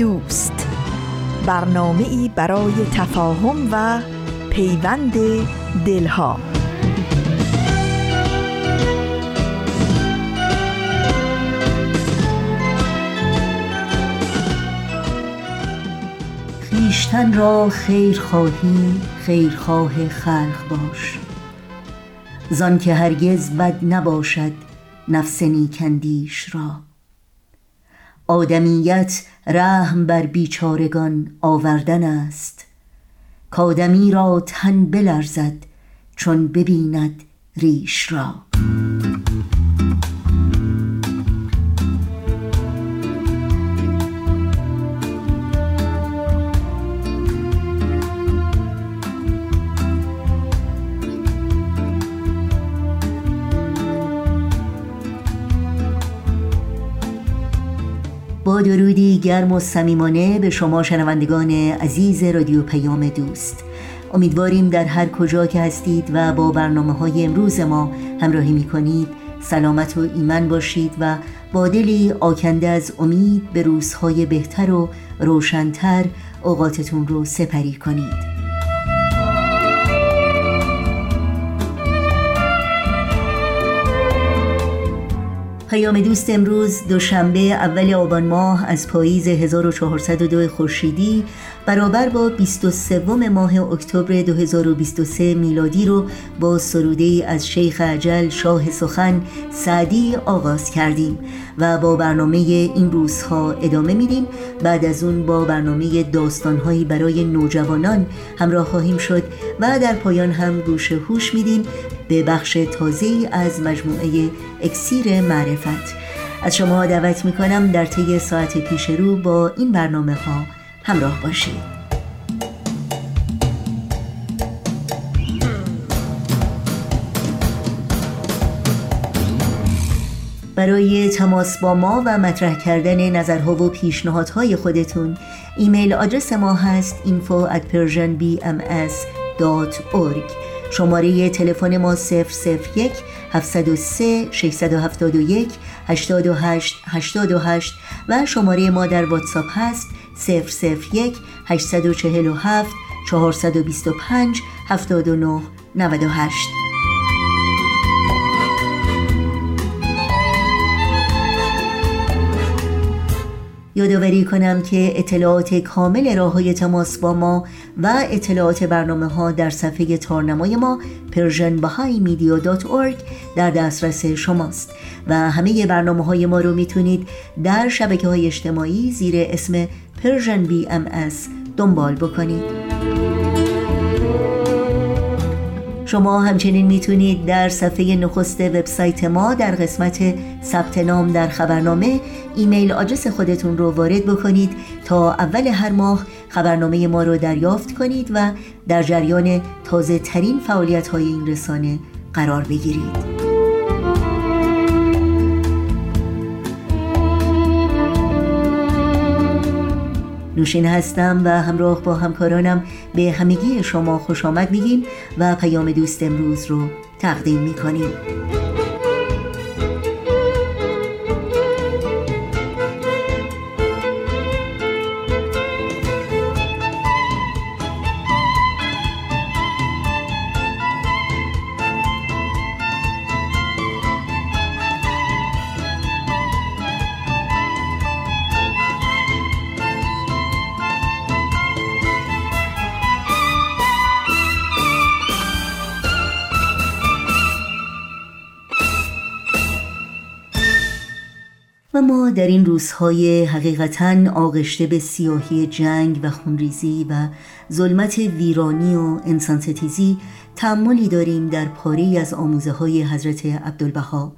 دوست. برنامه ای برای تفاهم و پیوند دلها. خیشتن را خیر خواهی خیرخواه خلق باش. زان که هرگز بد نباشد نفس نیکندیش را. آدمیت رحم بر بیچارگان آوردن است. کادمی را تن بلرزد چون ببیند ریش را. با درودی گرم و صمیمانه به شما شنوندگان عزیز رادیو پیام دوست. امیدواریم در هر کجا که هستید و با برنامه های امروز ما همراهی می کنید سلامت و ایمن باشید و با دلی آکنده از امید به روزهای بهتر و روشنتر اوقاتتون رو سپری کنید. پیام دوست امروز دوشنبه اول آبان ماه از پاییز 1402 خورشیدی برابر با 23 ماه اکتبر 2023 میلادی رو با سروده از شیخ عجل شاه سخن سعدی آغاز کردیم و با برنامه این روزها ادامه میدیم. بعد از اون با برنامه داستانهایی برای نوجوانان همراه خواهیم شد و در پایان هم گوش هوش میدیم. به بخش تازه از مجموعه اکسیر معرفت. از شما دعوت می‌کنم در طی ساعت پیش رو با این برنامه ها همراه باشید. برای تماس با ما و مطرح کردن نظرها و پیشنهادهای خودتون ایمیل آدرس ما هست info at persianbms.org شماره تلفن ما 001 703 671 828 828 و شماره ما در واتساپ هست 001 847 425 79 98 یادآوری کنم که اطلاعات کامل راه های تماس با ما و اطلاعات برنامه ها در صفحه تارنمای ما persianbahaimedia.org در دسترس شماست. و همه برنامه های ما رو می‌تونید در شبکه های اجتماعی زیر اسم Persian BMS دنبال بکنید. شما همچنین می‌تونید در صفحه نخست وبسایت ما در قسمت ثبت نام در خبرنامه ایمیل آدرس خودتون رو وارد بکنید تا اول هر ماه خبرنامه ما رو دریافت کنید و در جریان تازه ترین فعالیت های این رسانه قرار بگیرید. نوشین هستم و همراه با همکارانم به همگی شما خوش آمد میگیم و پیام دوست امروز رو تقدیم می‌کنیم. در این روزهای حقیقتا آغشته به سیاهی جنگ و خونریزی و ظلمت ویرانی و انسانستیزی تعملی داریم در پاره از آموزه های حضرت عبدالبها.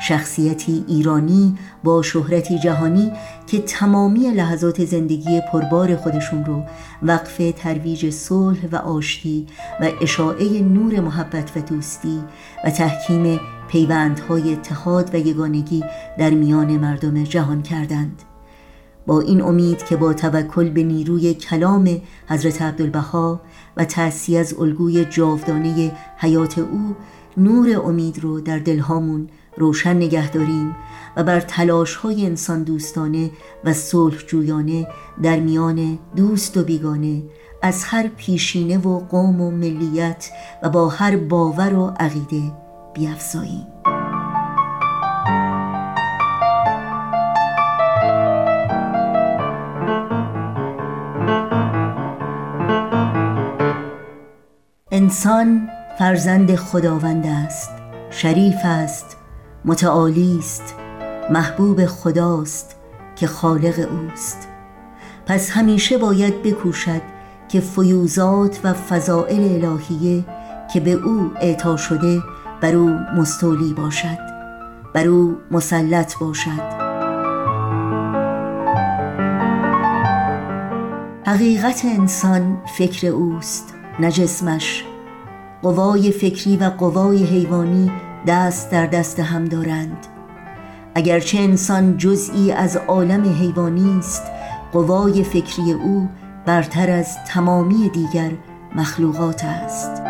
شخصیتی ایرانی با شهرتی جهانی که تمامی لحظات زندگی پربار خودشون رو وقف ترویج صلح و آشتی و اشاعه نور محبت و دوستی و تحکیم پیوندهای اتحاد و یگانگی در میان مردم جهان کردند. با این امید که با توکل به نیروی کلام حضرت عبدالبها و تأسی از الگوی جاودانه حیات او نور امید رو در دلهامون روشن نگه داریم و بر تلاش های انسان دوستانه و صلح جویانه در میان دوست و بیگانه از هر پیشینه و قوم و ملیت و با هر باور و عقیده بیافزاییم انسان فرزند خداوند است شریف است متعالی است محبوب خداست که خالق اوست. پس همیشه باید بکوشد که فیوزات و فضائل الهیه که به او اعطا شده بر او مستولی باشد بر او مسلط باشد. حقیقت انسان فکر اوست نه جسمش. قوای فکری و قوای حیوانی دست در دست هم دارند. اگرچه انسان جزئی از عالم حیوانی است قوای فکری او برتر از تمامی دیگر مخلوقات است.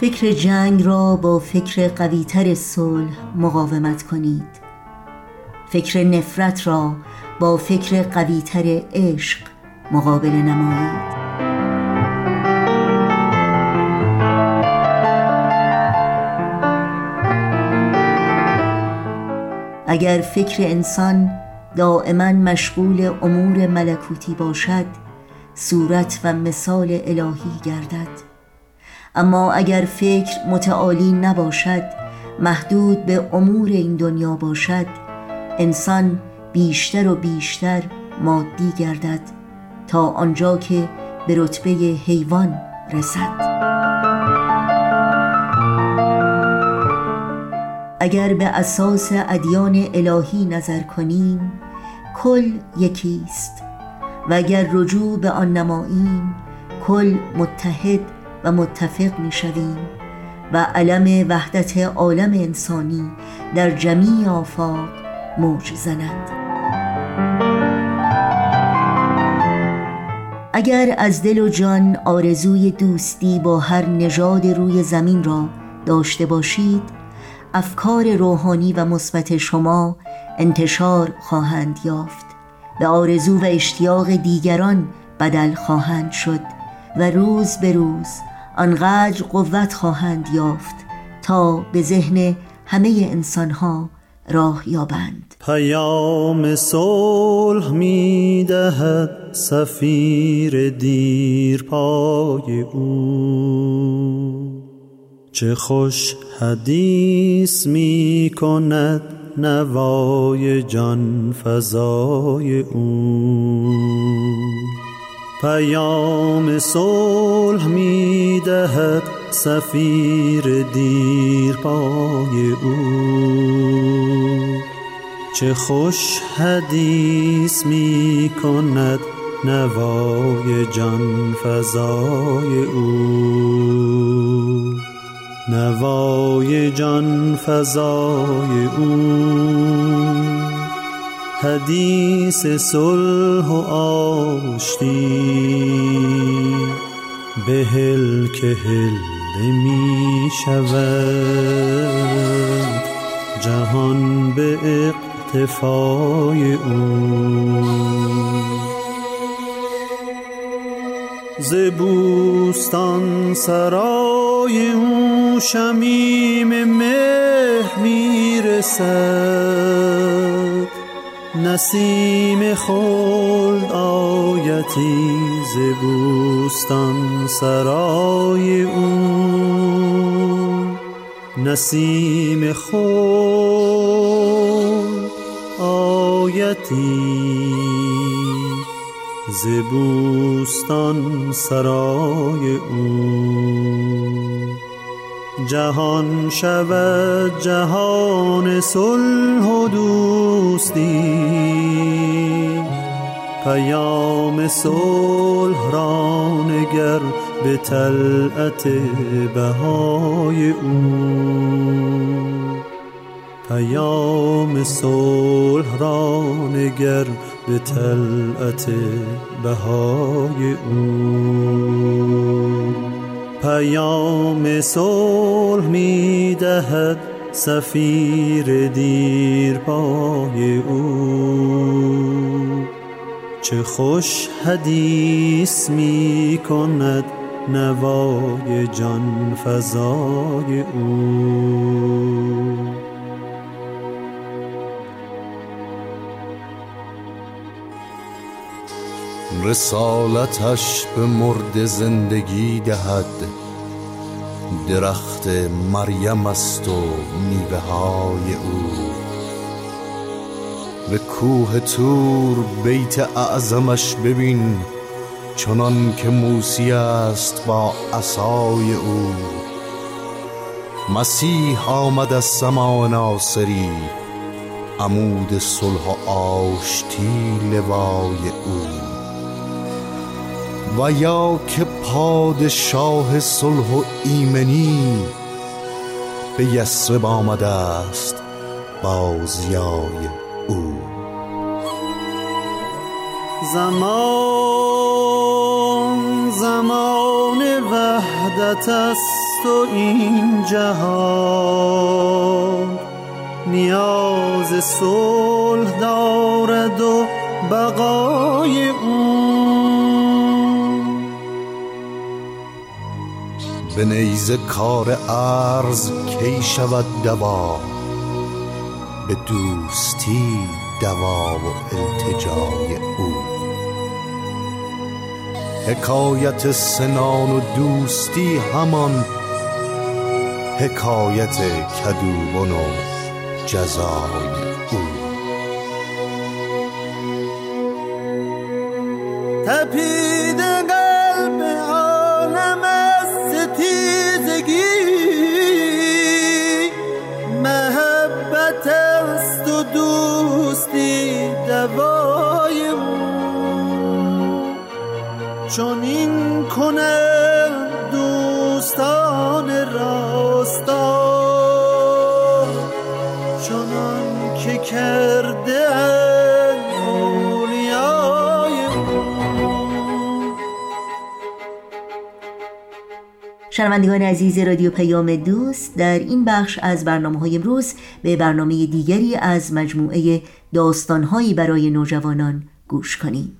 فکر جنگ را با فکر قویتر صلح مقاومت کنید. فکر نفرت را با فکر قویتر عشق مقابل نمایید. اگر فکر انسان دائما مشغول امور ملکوتی باشد صورت و مثال الهی گردد. اما اگر فکر متعالی نباشد محدود به امور این دنیا باشد انسان بیشتر و بیشتر مادی گردد تا آنجا که به رتبه حیوان رسد. اگر به اساس ادیان الهی نظر کنیم کل یکیست. و اگر رجوع به آن نماییم کل متحد و متفق می شویم و علم وحدت عالم انسانی در جمیع آفاق موج زند اگر از دل و جان آرزوی دوستی با هر نژاد روی زمین را داشته باشید افکار روحانی و مثبت شما انتشار خواهند یافت به آرزو و اشتیاق دیگران بدل خواهند شد و روز به روز آنقدر قوت خواهند یافت تا به ذهن همه انسانها راه یابند. پیام صلح می دهد سفیر دیر پای او. چه خوش حدیث می کند نوای جان فضای او. پیام صلح می دهد سفیر دیر پای او. چه خوش حدیث می کند نوای جان فضای او. نوای جان فضای او. حدیث صلح و آشتی. بهل که هل می شود جهان به اقتفای او. ز سرای او شمیم مهر می‌رسد. نسیم خلد آیتی ز بوستان سرای او. نسیم خلد آیتی ز بوستان سرای او. جهان شود جهان صلح و دوستی. پیام صلح را نگر به طلعت بهای او. پیام صلح را نگر به طلعت بهای او. پیام صلح می دهد سفیر دیر پای او. چه خوش حدیث می کند نوای جان فضای او. رسالتش به مرد زندگی دهد. درخت مریم است و میوه های او. به کوه تور بیت اعظمش ببین چنان که موسی است با عصای او. مسیح آمد از سما ناصری عمود صلح و آشتی لوای او. و یا که پادشاه صلح و ایمنی به یسرب آمده است بازیای او. زمان زمان وحدت است و این جهان نیاز صلح دارد و بقای او به نیز کار عرض کی شود دوا؟ به دوستی دوا و التجای او. حکایت سنان و دوستی همان حکایت کدوبن و جزای او. تپید دوستان راستا. چنان که کرده شنوندگان عزیز رادیو پیام دوست در این بخش از برنامه های امروز به برنامه دیگری از مجموعه داستانهایی برای نوجوانان گوش کنیم.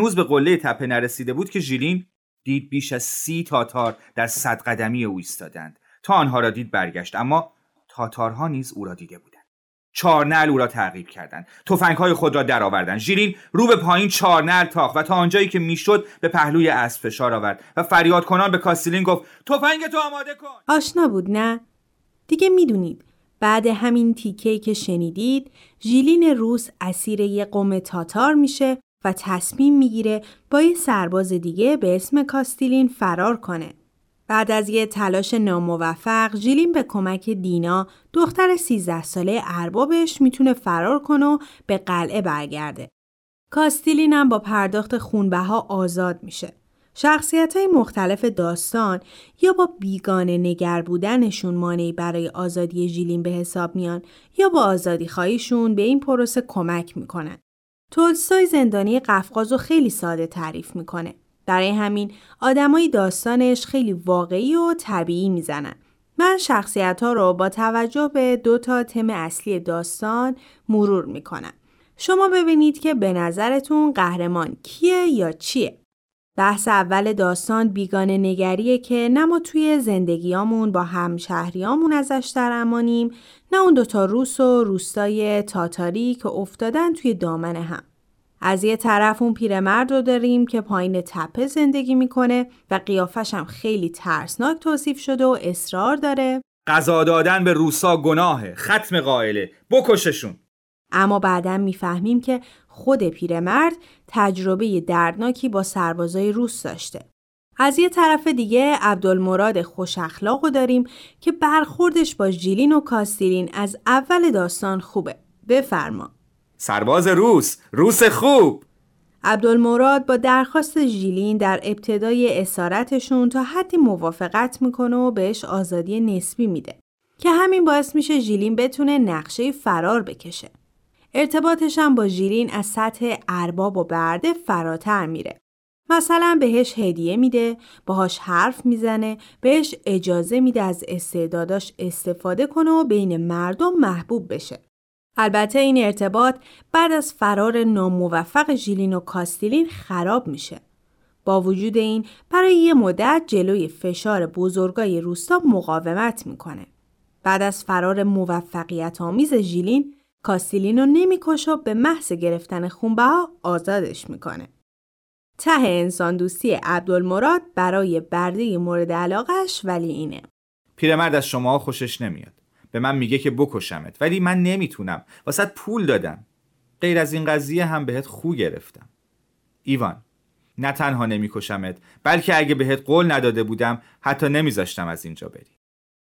هنوز به قله تپه نرسیده بود که ژیلین دید بیش از سی تاتار در صد قدمی او ایستادند. تا آنها را دید برگشت اما تاتارها نیز او را دیده بودند. چارنل او را تعقیب کردند. تفنگهای خود را درآوردند. ژیلین رو به پایین چارنل تاخت و تا آنجایی که می‌شد به پهلوی اسب فشار آورد و فریاد کنان به کاستیلین گفت تفنگ تو آماده کن! آشنا بود نه؟ دیگه می‌دونید. بعد همین تیکهی که شنیدید ژیلین روس اسیر یه قوم تاتار میشه و تصمیم می‌گیره با یه سرباز دیگه به اسم کاستیلین فرار کنه. بعد از یه تلاش ناموفق ژیلین به کمک دینا دختر 13 ساله اربابش می‌تونه فرار کنه و به قلعه برگرده. کاستیلین هم با پرداخت خونبها آزاد میشه. شخصیت های مختلف داستان یا با بیگانه نگر بودنشون مانعی برای آزادی ژیلین به حساب میان یا با آزادی خواهیشون به این پروسه کمک می‌کنن. تولستوی زندانی قفقاز رو خیلی ساده تعریف می‌کنه. برای همین آدمای داستانش خیلی واقعی و طبیعی می‌زنن. من شخصیت ها رو با توجه به دو تا تم اصلی داستان مرور می‌کنم. شما ببینید که به نظرتون قهرمان کیه یا چیه؟ بحث اول داستان بیگانه نگریه که نه ما توی زندگیامون با همشهریامون ازش در امانیم نه اون دوتا روس و روستای تاتاری که افتادن توی دامن هم. از یه طرف اون پیرمرد رو داریم که پایین تپه زندگی می‌کنه و قیافش هم خیلی ترسناک توصیف شده و اصرار داره قضا دادن به روسا گناهه ختم قائله بکششون اما بعدا می‌فهمیم که خود پیرمرد تجربه دردناکی با سربازای روس داشته. از یه طرف دیگه عبدالمراد خوش اخلاقو داریم که برخوردش با ژیلین و کاستیلین از اول داستان خوبه. بفرما. سرباز روس، روس خوب. عبدالمراد با درخواست ژیلین در ابتدای اسارتشون تا حدی موافقت می‌کنه و بهش آزادی نسبی میده که همین باعث میشه ژیلین بتونه نقشه فرار بکشه. ارتباطش هم با ژیلین از سطح ارباب و برده فراتر میره. مثلا بهش هدیه میده، باهاش حرف می‌زنه، بهش اجازه میده از استعداداش استفاده کنه و بین مردم محبوب بشه. البته این ارتباط بعد از فرار ناموفق ژیلین و کاستیلین خراب میشه. با وجود این برای یه مدت جلوی فشار بزرگای روستا مقاومت می‌کنه. بعد از فرار موفقیت آمیز ژیلین کاستیلین رو نمی‌کشه و به محض گرفتن خونبها آزادش می‌کنه. ته انسان دوستی عبدالمراد برای برده مورد علاقش ولی اینه. پیرمرد از شما خوشش نمیاد. به من میگه که بکشمت ولی من نمی‌تونم. واسه پول دادم. غیر از این قضیه هم بهت خو گرفتم. ایوان نه تنها نمیکشمت بلکه اگه بهت قول نداده بودم حتی نمیذاشتم از اینجا بری.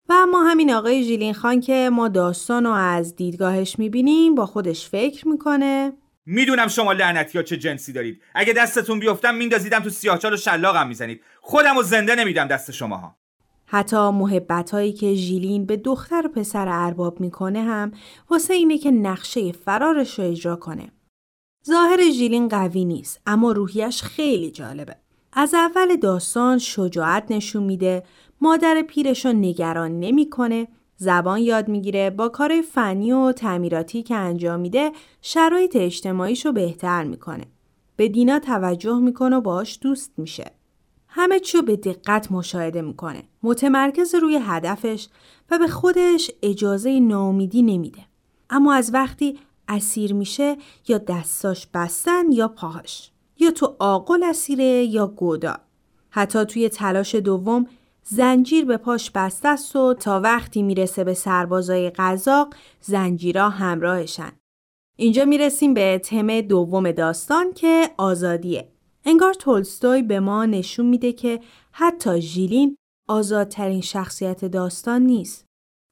و اما همین آقای ژیلین خان که ما داستان رو از دیدگاهش می‌بینیم با خودش فکر می‌کنه می‌دونم شما لعنتی ها چه جنسی دارید. اگه دستتون بیفتم میندازیدم تو سیاهچال و شلاقم می‌زنید. خودم و زنده نمیدم دست شماها. حتی محبت هایی که ژیلین به دختر و پسر ارباب می‌کنه هم واسه اینه که نقشه فرارش رو اجرا کنه. ظاهر ژیلین قوی نیست اما روحیش خیلی جالبه. از اول داستان شجاعت نشون میده مادر پیرش رو نگران نمی‌کنه زبان یاد می‌گیره با کار فنی و تعمیراتی که انجام میده شرایط اجتماعیش رو بهتر می‌کنه. به دینا توجه می‌کنه و باش دوست میشه. همه چیو به دقت مشاهده می‌کنه. متمرکز روی هدفش و به خودش اجازه ناامیدی نمیده. اما از وقتی اسیر میشه یا دستاش بستن یا پاهاش یا تو آقل اسیره یا گودا. حتی توی تلاش دوم زنجیر به پاش بسته است و تا وقتی می‌رسه به سربازای قزاق زنجیرا همراهشن. اینجا می‌رسیم به تم دوم داستان که آزادیه. انگار تولستوی به ما نشون میده که حتی ژیلین آزادترین شخصیت داستان نیست.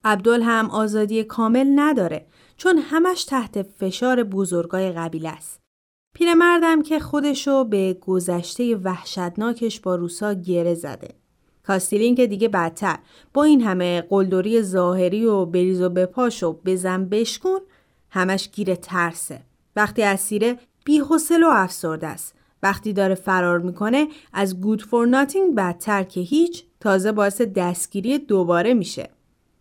عبدال هم آزادی کامل نداره چون همش تحت فشار بزرگای قبیله است. پیرمردم که خودشو به گذشته وحشتناکش با روسا گره زده. کاستیلین که دیگه بدتر. با این همه قلدری ظاهری و بریز و بپاش و بزن بشکن همش گیر ترسه. وقتی اسیره بیحوصله و افسرده است. وقتی داره فرار می‌کنه از گود فور ناتینگ بدتر که هیچ تازه باعث دستگیری دوباره میشه.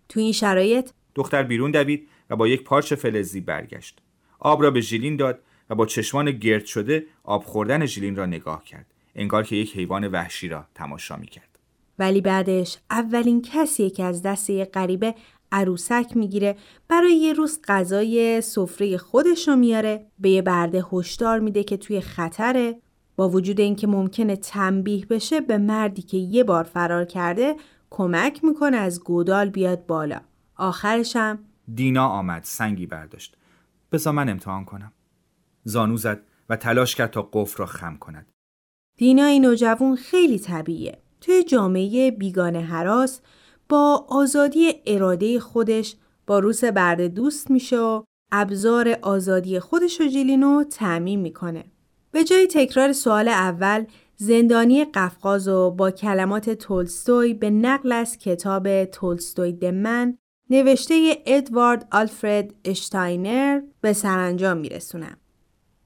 تو این شرایط دختر بیرون دوید و با یک پارچ فلزی برگشت. آب را به ژیلین داد و با چشمان گرد شده آب خوردن ژیلین را نگاه کرد. انگار که یک حیوان وحشی را تماشا می‌کرد. ولی بعدش اولین کسیه که از دست یه غریبه عروسک می‌گیره برای یه روز غذای سفره خودش رو میاره به یه برده هشدار میده که توی خطره. با وجود اینکه ممکنه تنبیه بشه به مردی که یه بار فرار کرده کمک می‌کنه از گودال بیاد بالا. آخرش هم دینا آمد سنگی برداشت. بزا من امتحان کنم. زانو زد و تلاش کرد تا قفل را خم کند. دینای نوجوان خیلی طبیعیه. توی جامعه بیگانه حراس با آزادی اراده خودش با روس برده دوست میشه و ابزار آزادی خودش رو جیلینو تعمین می‌کنه. به جای تکرار سوال اول زندانی قفقاز و با کلمات تولستوی به نقل از کتاب تولستوی دمن نوشته ادوارد آلفرد اشتاینر به سرانجام میرسونم.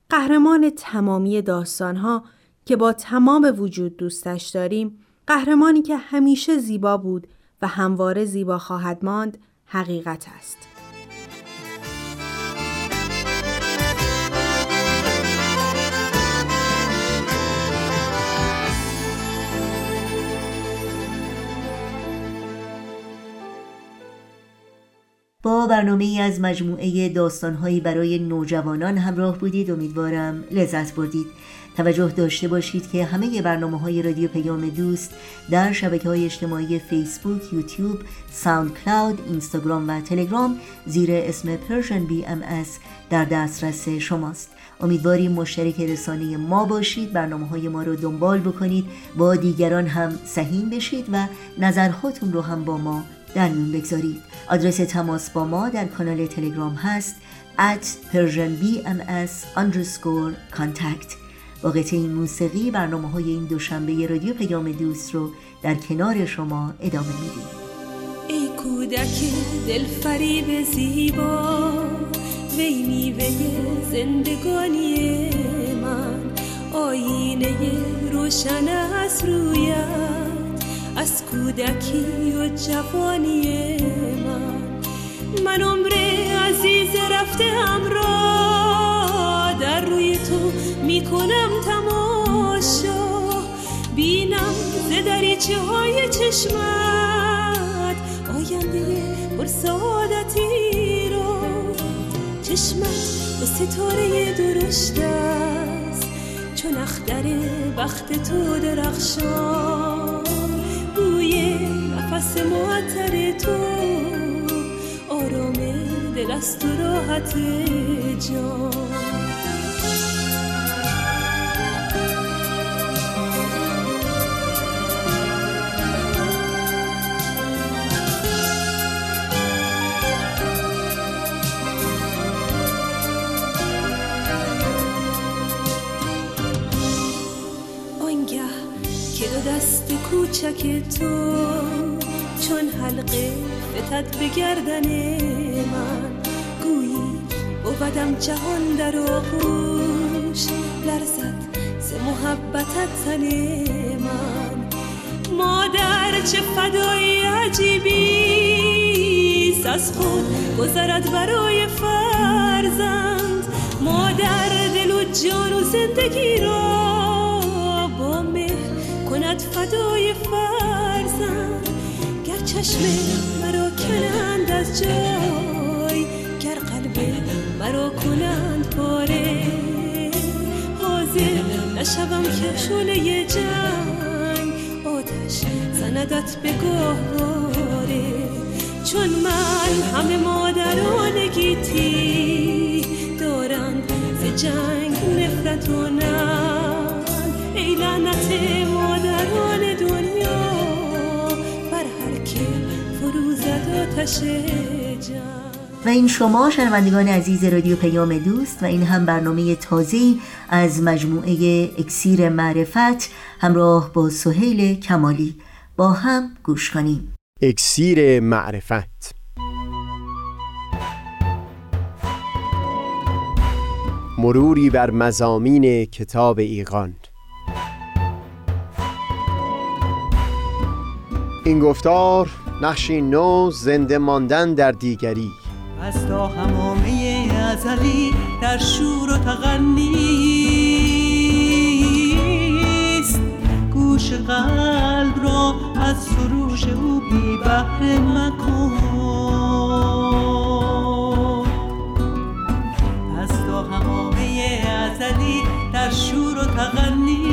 قهرمان تمامی داستانها که با تمام وجود دوستش داریم قهرمانی که همیشه زیبا بود و همواره زیبا خواهد ماند حقیقت است. با برنامه ای از مجموعه داستانهایی برای نوجوانان همراه بودید امیدوارم لذت بردید توجه داشته باشید که همه برنامه های رادیو پیام دوست در شبکه های اجتماعی فیسبوک، یوتیوب، ساوند کلاود، اینستاگرام و تلگرام زیر اسم بی ام در دسترس شماست. امیدواریم مشترک رسانه ما باشید برنامه های ما رو دنبال بکنید با دیگران هم سهیم بشید و نظرهاتون رو هم با ما در میون بگذارید. آدرس تماس با ما در کانال تلگرام هست at persianbms underscore contact. با این موسیقی برنامه های این دوشنبه رادیو پیام دوست رو در کنار شما ادامه میدیم. ای کودک دل فریب زیبا وی میوه زندگانی من. آینه روشن از رویت از کودکی و جوانی من. من عمر عزیز رفته را در روی تو می‌کنم تماشا. بینم ز دریچه های چشمت. آینده پر سعادتی رو چشمت به ستاره درشت است. چون اختر وقت تو درخشان. بوی نفس معطر تو. آرام دل است و راحت جان. کوچک تو چون حلقه به گردن من گویی بودم جهان در آغوش لرزد ز محبتت تن من. مادر چه فدای عجیبی از خود گذرد برای فرزند. مادر دل و جان و زندگی را کند فدای فرزن گر چشم مرا کنند از جای گر قلب مرا کنند پاره. حاضر نشوم که شله جنگ آتش زندت به گهواره چون من همه مادران گیتی دارند ز جنگ نفرت و ای لعنت مادران دنیا بر هر که فروزد آتش و این شما شنوندگان عزیز رادیو پیام دوست و این هم برنامه تازه از مجموعه اکسیر معرفت همراه با سهیل کمالی با هم گوش کنیم. اکسیر معرفت. مروری بر مزامین کتاب ایقان این گفتار نقشی نو زنده ماندن در دیگری. از تا همامه ازلی در شور و تغنیست گوش قلب را از سروش او بی بحر مکن. از تا همامه ازلی در شور و تغنیست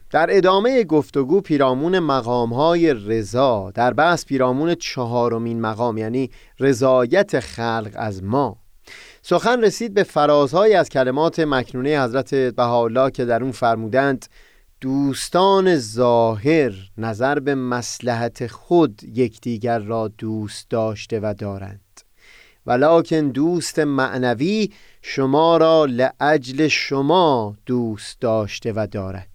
در ادامه گفتگو پیرامون مقام های رضا در بحث پیرامون چهارمین مقام یعنی رضایت خلق از ما. سخن رسید به فرازهایی از کلمات مکنونه حضرت بهاءالله که در اون فرمودند دوستان ظاهر نظر به مسلحت خود یکدیگر را دوست داشته و دارند. ولکن دوست معنوی شما را لعجل شما دوست داشته و دارد.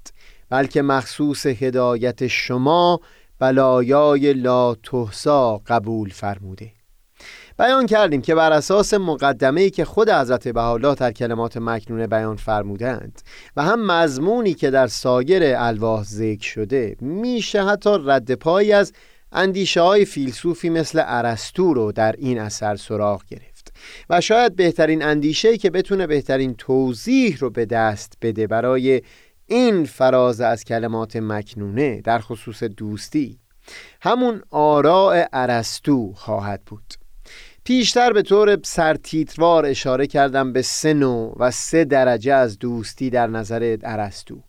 بلکه مخصوص هدایت شما بلایای لا تحسا قبول فرموده. بیان کردیم که بر اساس مقدمه که خود حضرت بهاءالله در کلمات مکنونه بیان فرمودند و هم مضمونی که در سایر الواح ذکر شده میشه حتی رد پایی از اندیشه های فیلسوفی مثل ارسطو رو در این اثر سراغ گرفت و شاید بهترین اندیشه که بتونه بهترین توضیح رو به دست بده برای این فراز از کلمات مکنونه در خصوص دوستی. همون آراء ارسطو خواهد بود. پیشتر به طور سرتیتروار اشاره کردم به سه نوع و سه درجه از دوستی در نظر ارسطو.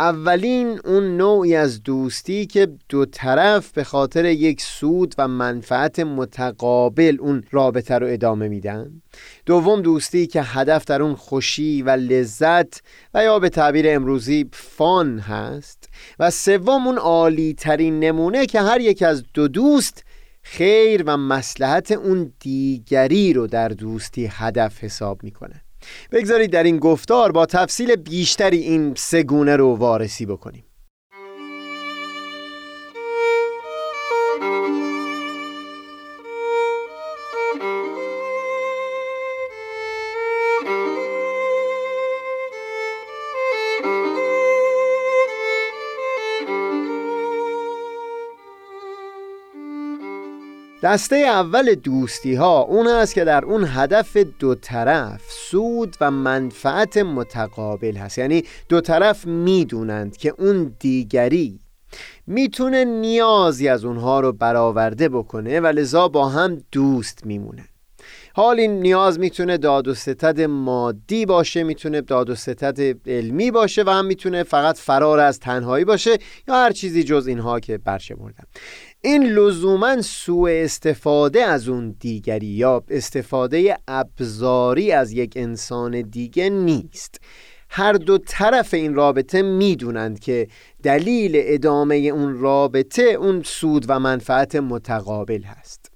اولین اون نوعی از دوستی که دو طرف به خاطر یک سود و منفعت متقابل اون رابطه رو ادامه میدن. دوم دوستی که هدف در اون خوشی و لذت و یا به تعبیر امروزی فان هست. و سوم اون عالی ترین نمونه که هر یک از دو دوست خیر و مسلحت اون دیگری رو در دوستی هدف حساب می‌کنه. بگذارید در این گفتار با تفصیل بیشتری این سگونه رو وارسی بکنیم. دسته اول دوستی ها اون است که در اون هدف دو طرف سود و منفعت متقابل هست. یعنی دو طرف می‌دونند که اون دیگری می‌تونه نیازی از اونها رو برآورده بکنه و لذا با هم دوست میمونه حال این نیاز می‌تونه داد و ستد مادی باشه می‌تونه داد و ستد علمی باشه و هم می‌تونه فقط فرار از تنهایی باشه یا هر چیزی جز اینها که برشه بردم این لزوما سوء استفاده از اون دیگری یا استفاده ابزاری از یک انسان دیگه نیست. هر دو طرف این رابطه می‌دونند که دلیل ادامه اون رابطه اون سود و منفعت متقابل هست.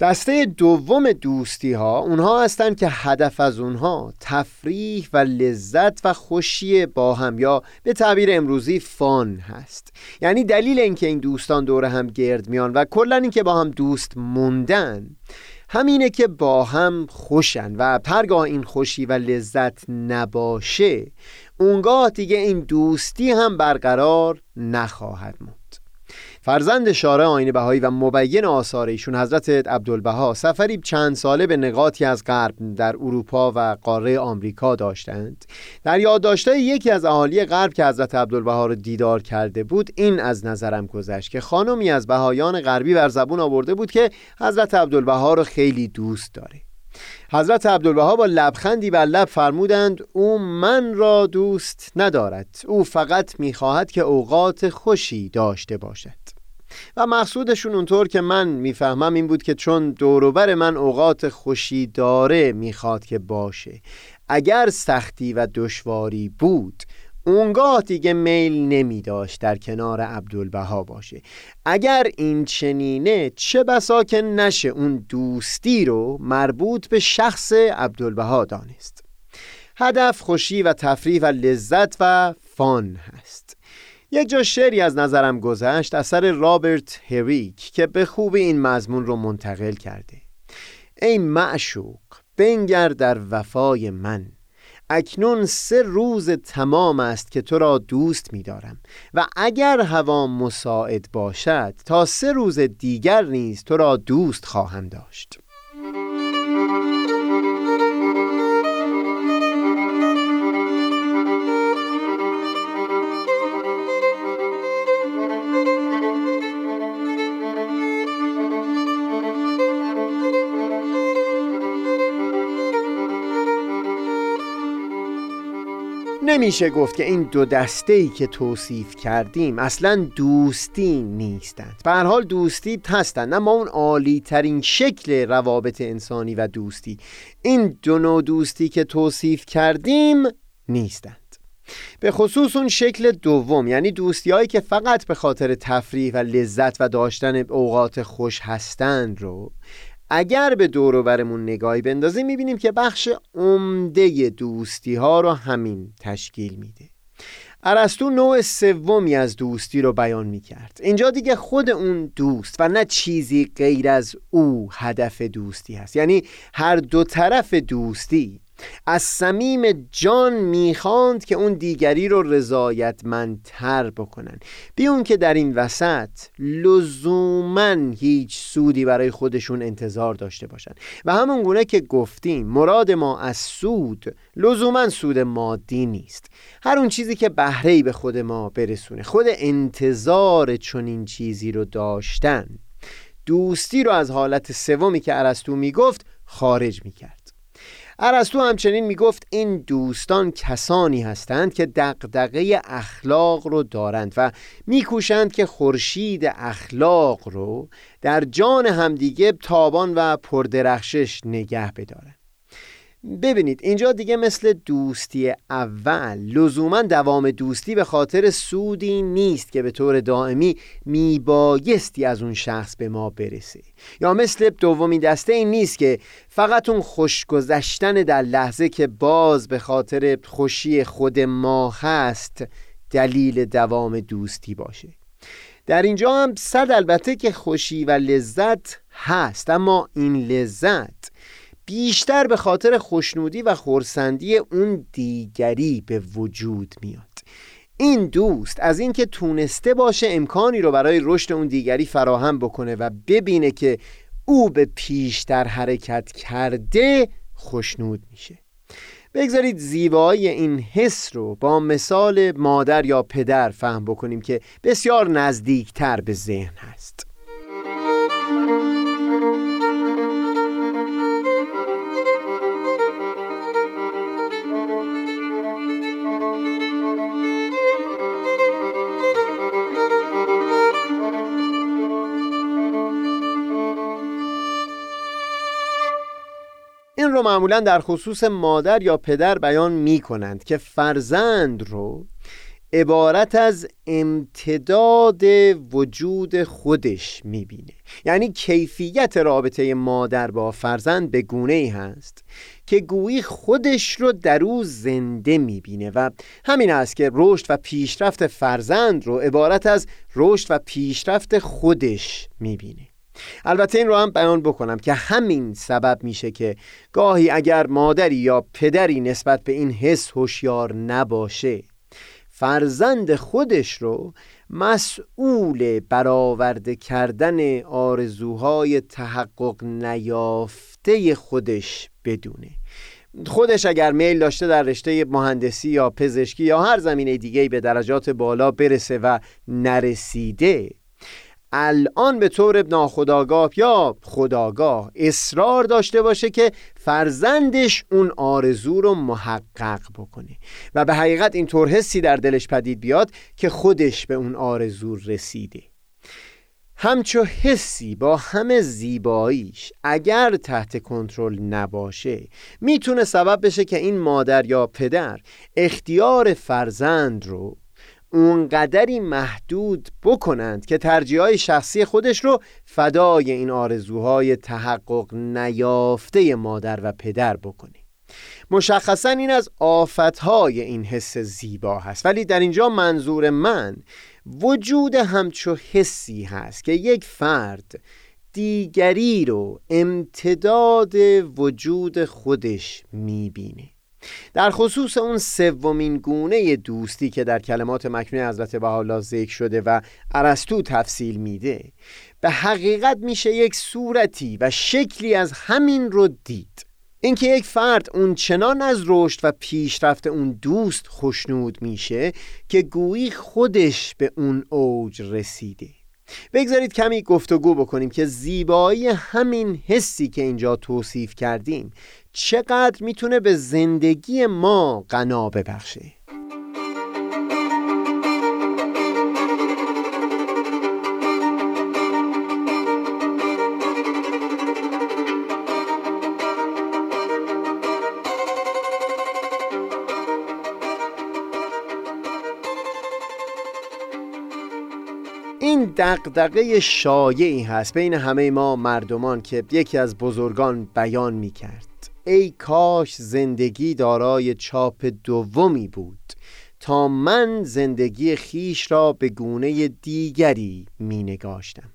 دسته دوم دوستی ها اونها هستند که هدف از اونها تفریح و لذت و خوشی با هم یا به تعبیر امروزی فان هست. یعنی دلیل اینکه این دوستان دور هم گرد میان و کلا اینکه با هم دوست موندن همینه که با هم خوشن و هرگاه این خوشی و لذت نباشه اونگاه دیگه این دوستی هم برقرار نخواهد موند. فرزند شارع آین بهایی و مبین آثار ایشون حضرت عبدالبها سفری چند ساله به نقاطی از غرب در اروپا و قاره آمریکا داشتند. در یادداشت‌های یکی از اهالی غرب که حضرت عبدالبها را دیدار کرده بود این از نظرم گذشت که خانمی از بهایان غربی بر زبون آورده بود که حضرت عبدالبها را خیلی دوست داره. حضرت عبدالبها با لبخندی بر لب فرمودند او من را دوست ندارد. او فقط می‌خواهد که اوقات خوشی داشته باشد. و مقصودشون اونطور که من می‌فهمم این بود که چون دوروبر من اوقات خوشی داره می‌خواد که باشه. اگر سختی و دشواری بود اونگاه دیگه میل نمی داشت در کنار عبدالبها باشه. اگر این چنینه چه بسا که نشه اون دوستی رو مربوط به شخص عبدالبها دانست. هدف خوشی و تفریح و لذت و فان هست. یک جا شعری از نظرم گذشت اثر رابرت هریک که به خوبی این مضمون رو منتقل کرده. ای معشوق بنگر در وفای من. اکنون سه روز تمام است که تو را دوست می دارم و اگر هوا مساعد باشد تا سه روز دیگر نیز تو را دوست خواهم داشت. نمیشه گفت که این دو دسته ای که توصیف کردیم اصلا دوستی نیستند. به هر حال دوستی هستند اما اون عالی ترین شکل روابط انسانی و دوستی. این دو نوع دوستی که توصیف کردیم نیستند. به خصوص اون شکل دوم یعنی دوستی که فقط به خاطر تفریح و لذت و داشتن اوقات خوش هستند رو اگر به دور برمون نگاهی بندازیم می‌بینیم که بخش عمده دوستی ها رو همین تشکیل میده. ارسطو نوع سومی از دوستی رو بیان می‌کرد. اینجا دیگه خود اون دوست و نه چیزی غیر از او هدف دوستی هست. یعنی هر دو طرف دوستی از صمیم جان می‌خواند که اون دیگری رو رضایتمندتر بکنن. بیون که در این وسط لزوما هیچ سودی برای خودشون انتظار داشته باشن. و همون گونه که گفتیم مراد ما از سود لزوما سود مادی نیست. هر اون چیزی که بهره به خود ما برسونه خود انتظار چنین چیزی رو داشتن دوستی رو از حالت سومی که ارسطو می‌گفت خارج می‌کرد. ارسطو همچنین می‌گفت این دوستان کسانی هستند که دقدقه اخلاق رو دارند و میکوشند که خورشید اخلاق رو در جان همدیگه تابان و پردرخشش نگه بدارند. ببینید اینجا دیگه مثل دوستی اول لزوما دوام دوستی به خاطر سودی نیست که به طور دائمی میبایستی از اون شخص به ما برسه. یا مثل دومی دسته این نیست که فقط اون خوشگذشتن در لحظه که باز به خاطر خوشی خود ما هست دلیل دوام دوستی باشه. در اینجا هم صد البته که خوشی و لذت هست اما این لذت بیشتر به خاطر خوشنودی و خورسندی اون دیگری به وجود میاد. این دوست از اینکه تونسته باشه امکانی رو برای رشد اون دیگری فراهم بکنه و ببینه که او به پیشتر حرکت کرده خوشنود میشه. بگذارید زیبایی این حس رو با مثال مادر یا پدر فهم بکنیم که بسیار نزدیکتر به ذهن هست. معمولا در خصوص مادر یا پدر بیان می کنند که فرزند رو عبارت از امتداد وجود خودش می‌بینه. یعنی کیفیت رابطه مادر با فرزند به گونه ای هست که گویی خودش رو در او زنده می‌بینه و همین است که رشد و پیشرفت فرزند رو عبارت از رشد و پیشرفت خودش می‌بینه. البته این رو هم بیان بکنم که همین سبب میشه که گاهی اگر مادری یا پدری نسبت به این حس هوشیار نباشه فرزند خودش رو مسئول برآورده کردن آرزوهای تحقق نیافته خودش بدونه. خودش اگر میل داشته در رشته مهندسی یا پزشکی یا هر زمینه دیگه به درجات بالا برسه و نرسیده الان به طور ناخداگاه یا خداگاه اصرار داشته باشه که فرزندش اون آرزو رو محقق بکنه. و به حقیقت اینطور حسی در دلش پدید بیاد که خودش به اون آرزو رسیده. همچو حسی با همه زیباییش اگر تحت کنترل نباشه می‌تونه سبب بشه که این مادر یا پدر اختیار فرزند رو اونقدری محدود بکنند که ترجیحهای شخصی خودش رو فدای این آرزوهای تحقق نیافته مادر و پدر بکنه. مشخصا این از آفتهای این حس زیبا هست. ولی در اینجا منظور من وجود همچو حسی هست که یک فرد دیگری رو امتداد وجود خودش می‌بینه. در خصوص اون سومین گونه دوستی که در کلمات مکنون حضرت بهاءالله ذکر شده و ارسطو تفصیل میده به حقیقت میشه یک صورتی و شکلی از همین رو دید. اینکه یک فرد اون چنان از رشد و پیشرفت اون دوست خوشنود میشه که گویی خودش به اون اوج رسیده. بگذارید کمی گفتگو بکنیم که زیبایی همین حسی که اینجا توصیف کردیم. چقدر می‌تونه به زندگی ما غنا ببخشه. این دقدقه شایعی هست بین همه ما مردمان که یکی از بزرگان بیان می کرد ای کاش زندگی دارای چاپ دومی بود تا من زندگی خیش را به گونه دیگری می نگاشتم.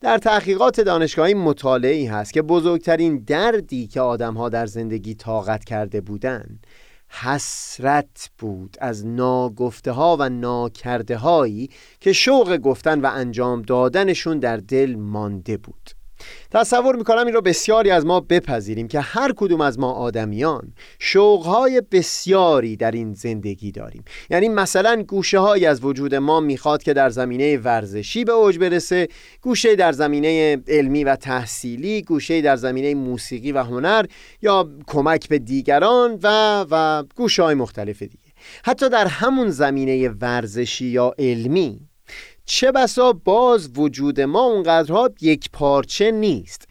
در تحقیقات دانشگاهی مطالعی هست که بزرگترین دردی که آدمها در زندگی طاقت کرده بودند حسرت بود از ناگفته ها و ناکرده هایی که شوق گفتن و انجام دادنشون در دل مانده بود. تصور می‌کنم این رو بسیاری از ما بپذیریم که هر کدوم از ما آدمیان شوقهای بسیاری در این زندگی داریم. یعنی مثلا گوشه های از وجود ما می‌خواد که در زمینه ورزشی به اوج برسه گوشه در زمینه علمی و تحصیلی گوشه در زمینه موسیقی و هنر یا کمک به دیگران و و گوشه های مختلف دیگه. حتی در همون زمینه ورزشی یا علمی چه بسا باز وجود ما اونقدرها یک پارچه نیست.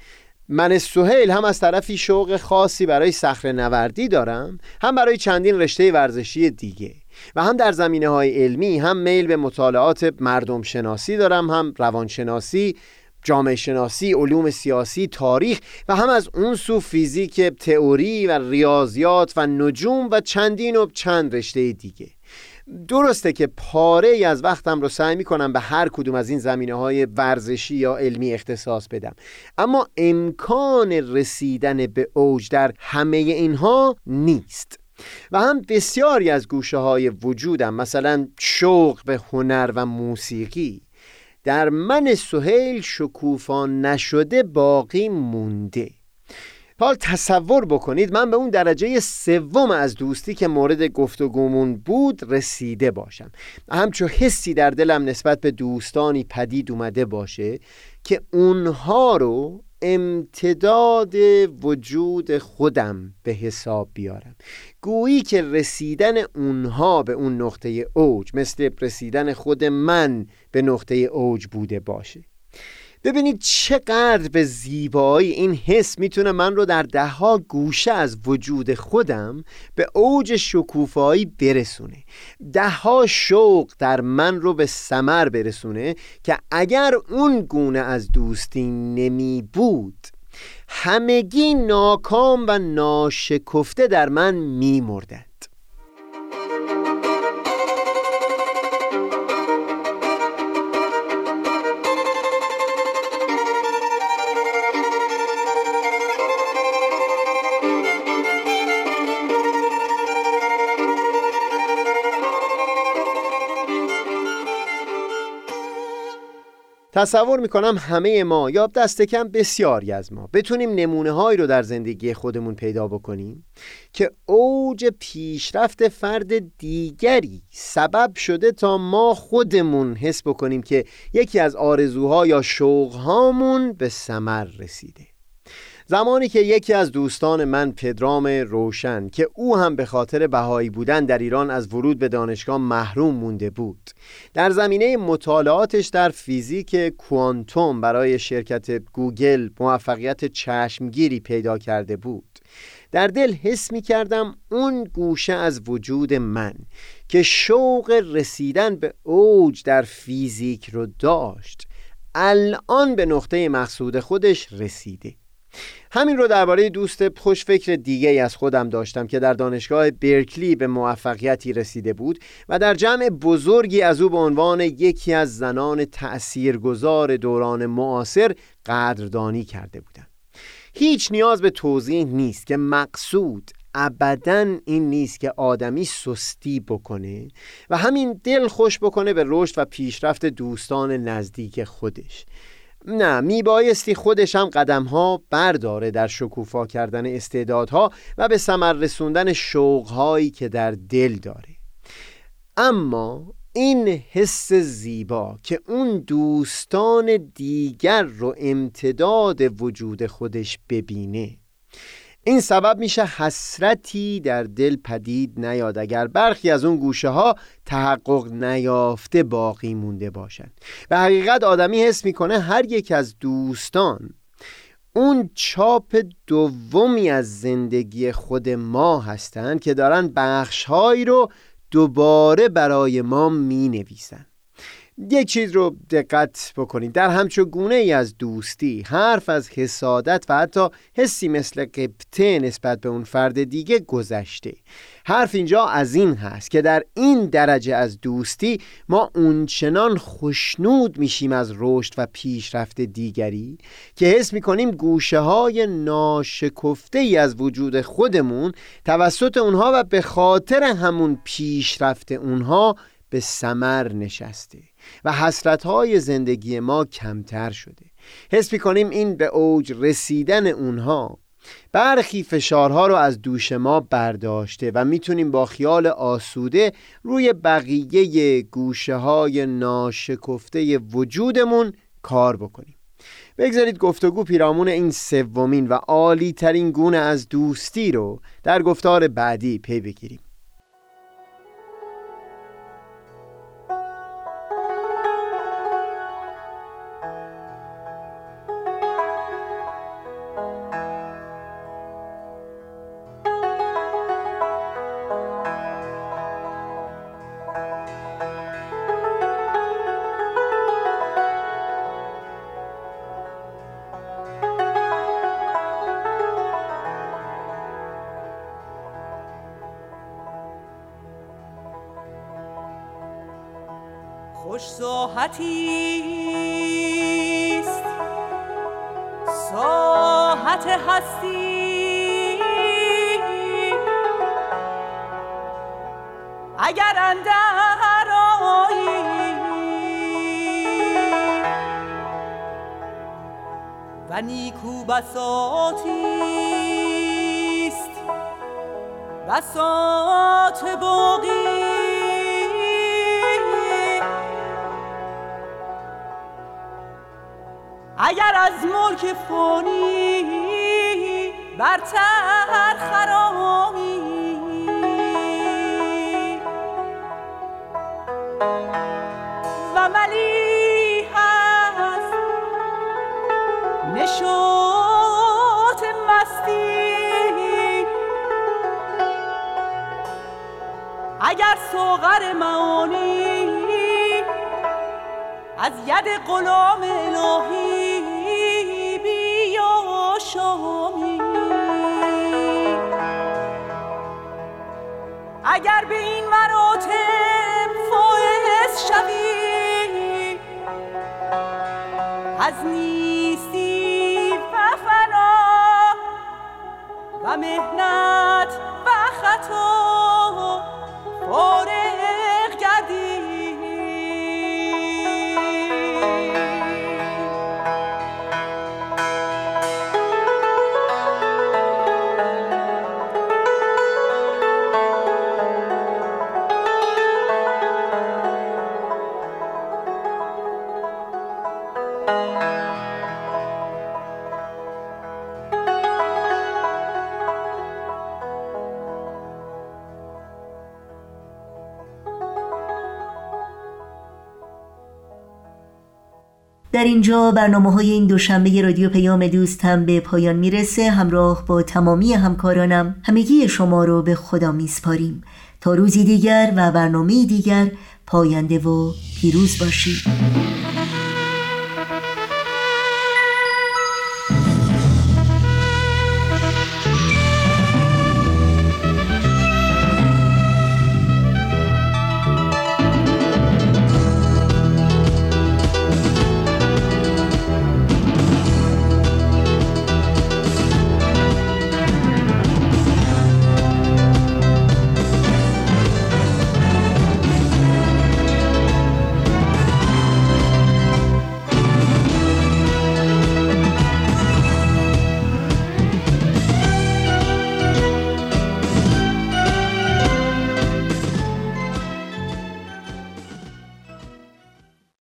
من سهیل هم از طرفی شوق خاصی برای صخره نوردی دارم هم برای چندین رشته ورزشی دیگه. و هم در زمینه های علمی هم میل به مطالعات مردم شناسی دارم هم روانشناسی جامعه شناسی، علوم سیاسی، تاریخ و هم از اون سو فیزیک تئوری و ریاضیات و نجوم و چندین و چند رشته دیگه. درسته که پاره ای از وقتم رو سعی کنم به هر کدوم از این زمینه های ورزشی یا علمی اختصاص بدم. اما امکان رسیدن به اوج در همه اینها نیست. و هم بسیاری از گوشه های وجودم مثلا شوق به هنر و موسیقی در من سهیل شکوفان نشده باقی مونده. حال تصور بکنید من به اون درجه سوم از دوستی که مورد گفتگومون بود رسیده باشم. همچو حسی در دلم نسبت به دوستانی پدید اومده باشه که اونها رو امتداد وجود خودم به حساب بیارم. گویی که رسیدن اونها به اون نقطه اوج مثل رسیدن خود من به نقطه اوج بوده باشه. ببینید چقدر به زیبایی این حس می‌تونه من رو در دهها گوشه از وجود خودم به اوج شکوفایی برسونه. دهها شوق در من رو به سمر برسونه که اگر اون گونه از دوستی نمی بود همگی ناکام و ناشکفته در من میمردن. تصور می‌کنم همه ما یا دست کم بسیاری از ما بتونیم نمونه هایی رو در زندگی خودمون پیدا بکنیم که اوج پیشرفت فرد دیگری سبب شده تا ما خودمون حس بکنیم که یکی از آرزوها یا شوقهامون به سمر رسیده. زمانی که یکی از دوستان من پدرام روشن که او هم به خاطر بهایی بودن در ایران از ورود به دانشگاه محروم مونده بود. در زمینه مطالعاتش در فیزیک کوانتوم برای شرکت گوگل موفقیت چشمگیری پیدا کرده بود. در دل حس می کردم اون گوشه از وجود من که شوق رسیدن به اوج در فیزیک رو داشت الان به نقطه مقصود خودش رسیده. همین رو درباره دوست خوشفکر دیگه ای از خودم داشتم که در دانشگاه برکلی به موفقیتی رسیده بود و در جمع بزرگی از او به عنوان یکی از زنان تأثیرگذار دوران معاصر قدردانی کرده بودم هیچ نیاز به توضیح نیست که مقصود ابدا این نیست که آدمی سستی بکنه و همین دل خوش بکنه به رشد و پیشرفت دوستان نزدیک خودش. نه میبایستی خودش هم قدم ها برداره در شکوفا کردن استعدادها و به ثمر رسوندن شوقهایی که در دل داره. اما این حس زیبا که اون دوستان دیگر رو امتداد وجود خودش ببینه این سبب میشه حسرتی در دل پدید نیاد. اگر برخی از اون گوشه ها تحقق نیافته باقی مونده باشند. به حقیقت آدمی حس می‌کنه هر یک از دوستان اون چاپ دومی از زندگی خود ما هستند که دارن بخشهایی رو دوباره برای ما می نویسن یک چیز رو دقت بکنید. در همچو گونه ای از دوستی حرف از حسادت و حتی حسی مثل قبطه نسبت به اون فرد دیگه گذشته. حرف اینجا از این هست که در این درجه از دوستی ما اونچنان خوشنود میشیم از رشد و پیشرفت دیگری که حس می‌کنیم گوشه های ناشکفته ای از وجود خودمون توسط اونها و به خاطر همون پیشرفت اونها به سمر نشسته و حسرت های زندگی ما کمتر شده. حس کنیم این به اوج رسیدن اونها برخی فشارها رو از دوش ما برداشته و می‌تونیم با خیال آسوده روی بقیه گوشه های ناشکفته وجودمون کار بکنیم. بگذارید گفتگو پیرامون این سومین و عالی ترین گونه از دوستی رو در گفتار بعدی پی بگیریم. اگر اندر و نیکو بساتی است. بساط باقی. اگر از ملک فانی برتر خرامی نشوت مستی. اگر سوغر معانی از ید غلام الهی اگر به این مراتب فائز شوی از نیستی و در اینجا برنامه های این دوشنبه رادیو پیام دوست هم به پایان می‌رسه. همراه با تمامی همکارانم همگی شما رو به خدا میسپاریم. تا روزی دیگر و برنامه دیگر پاینده و پیروز باشید.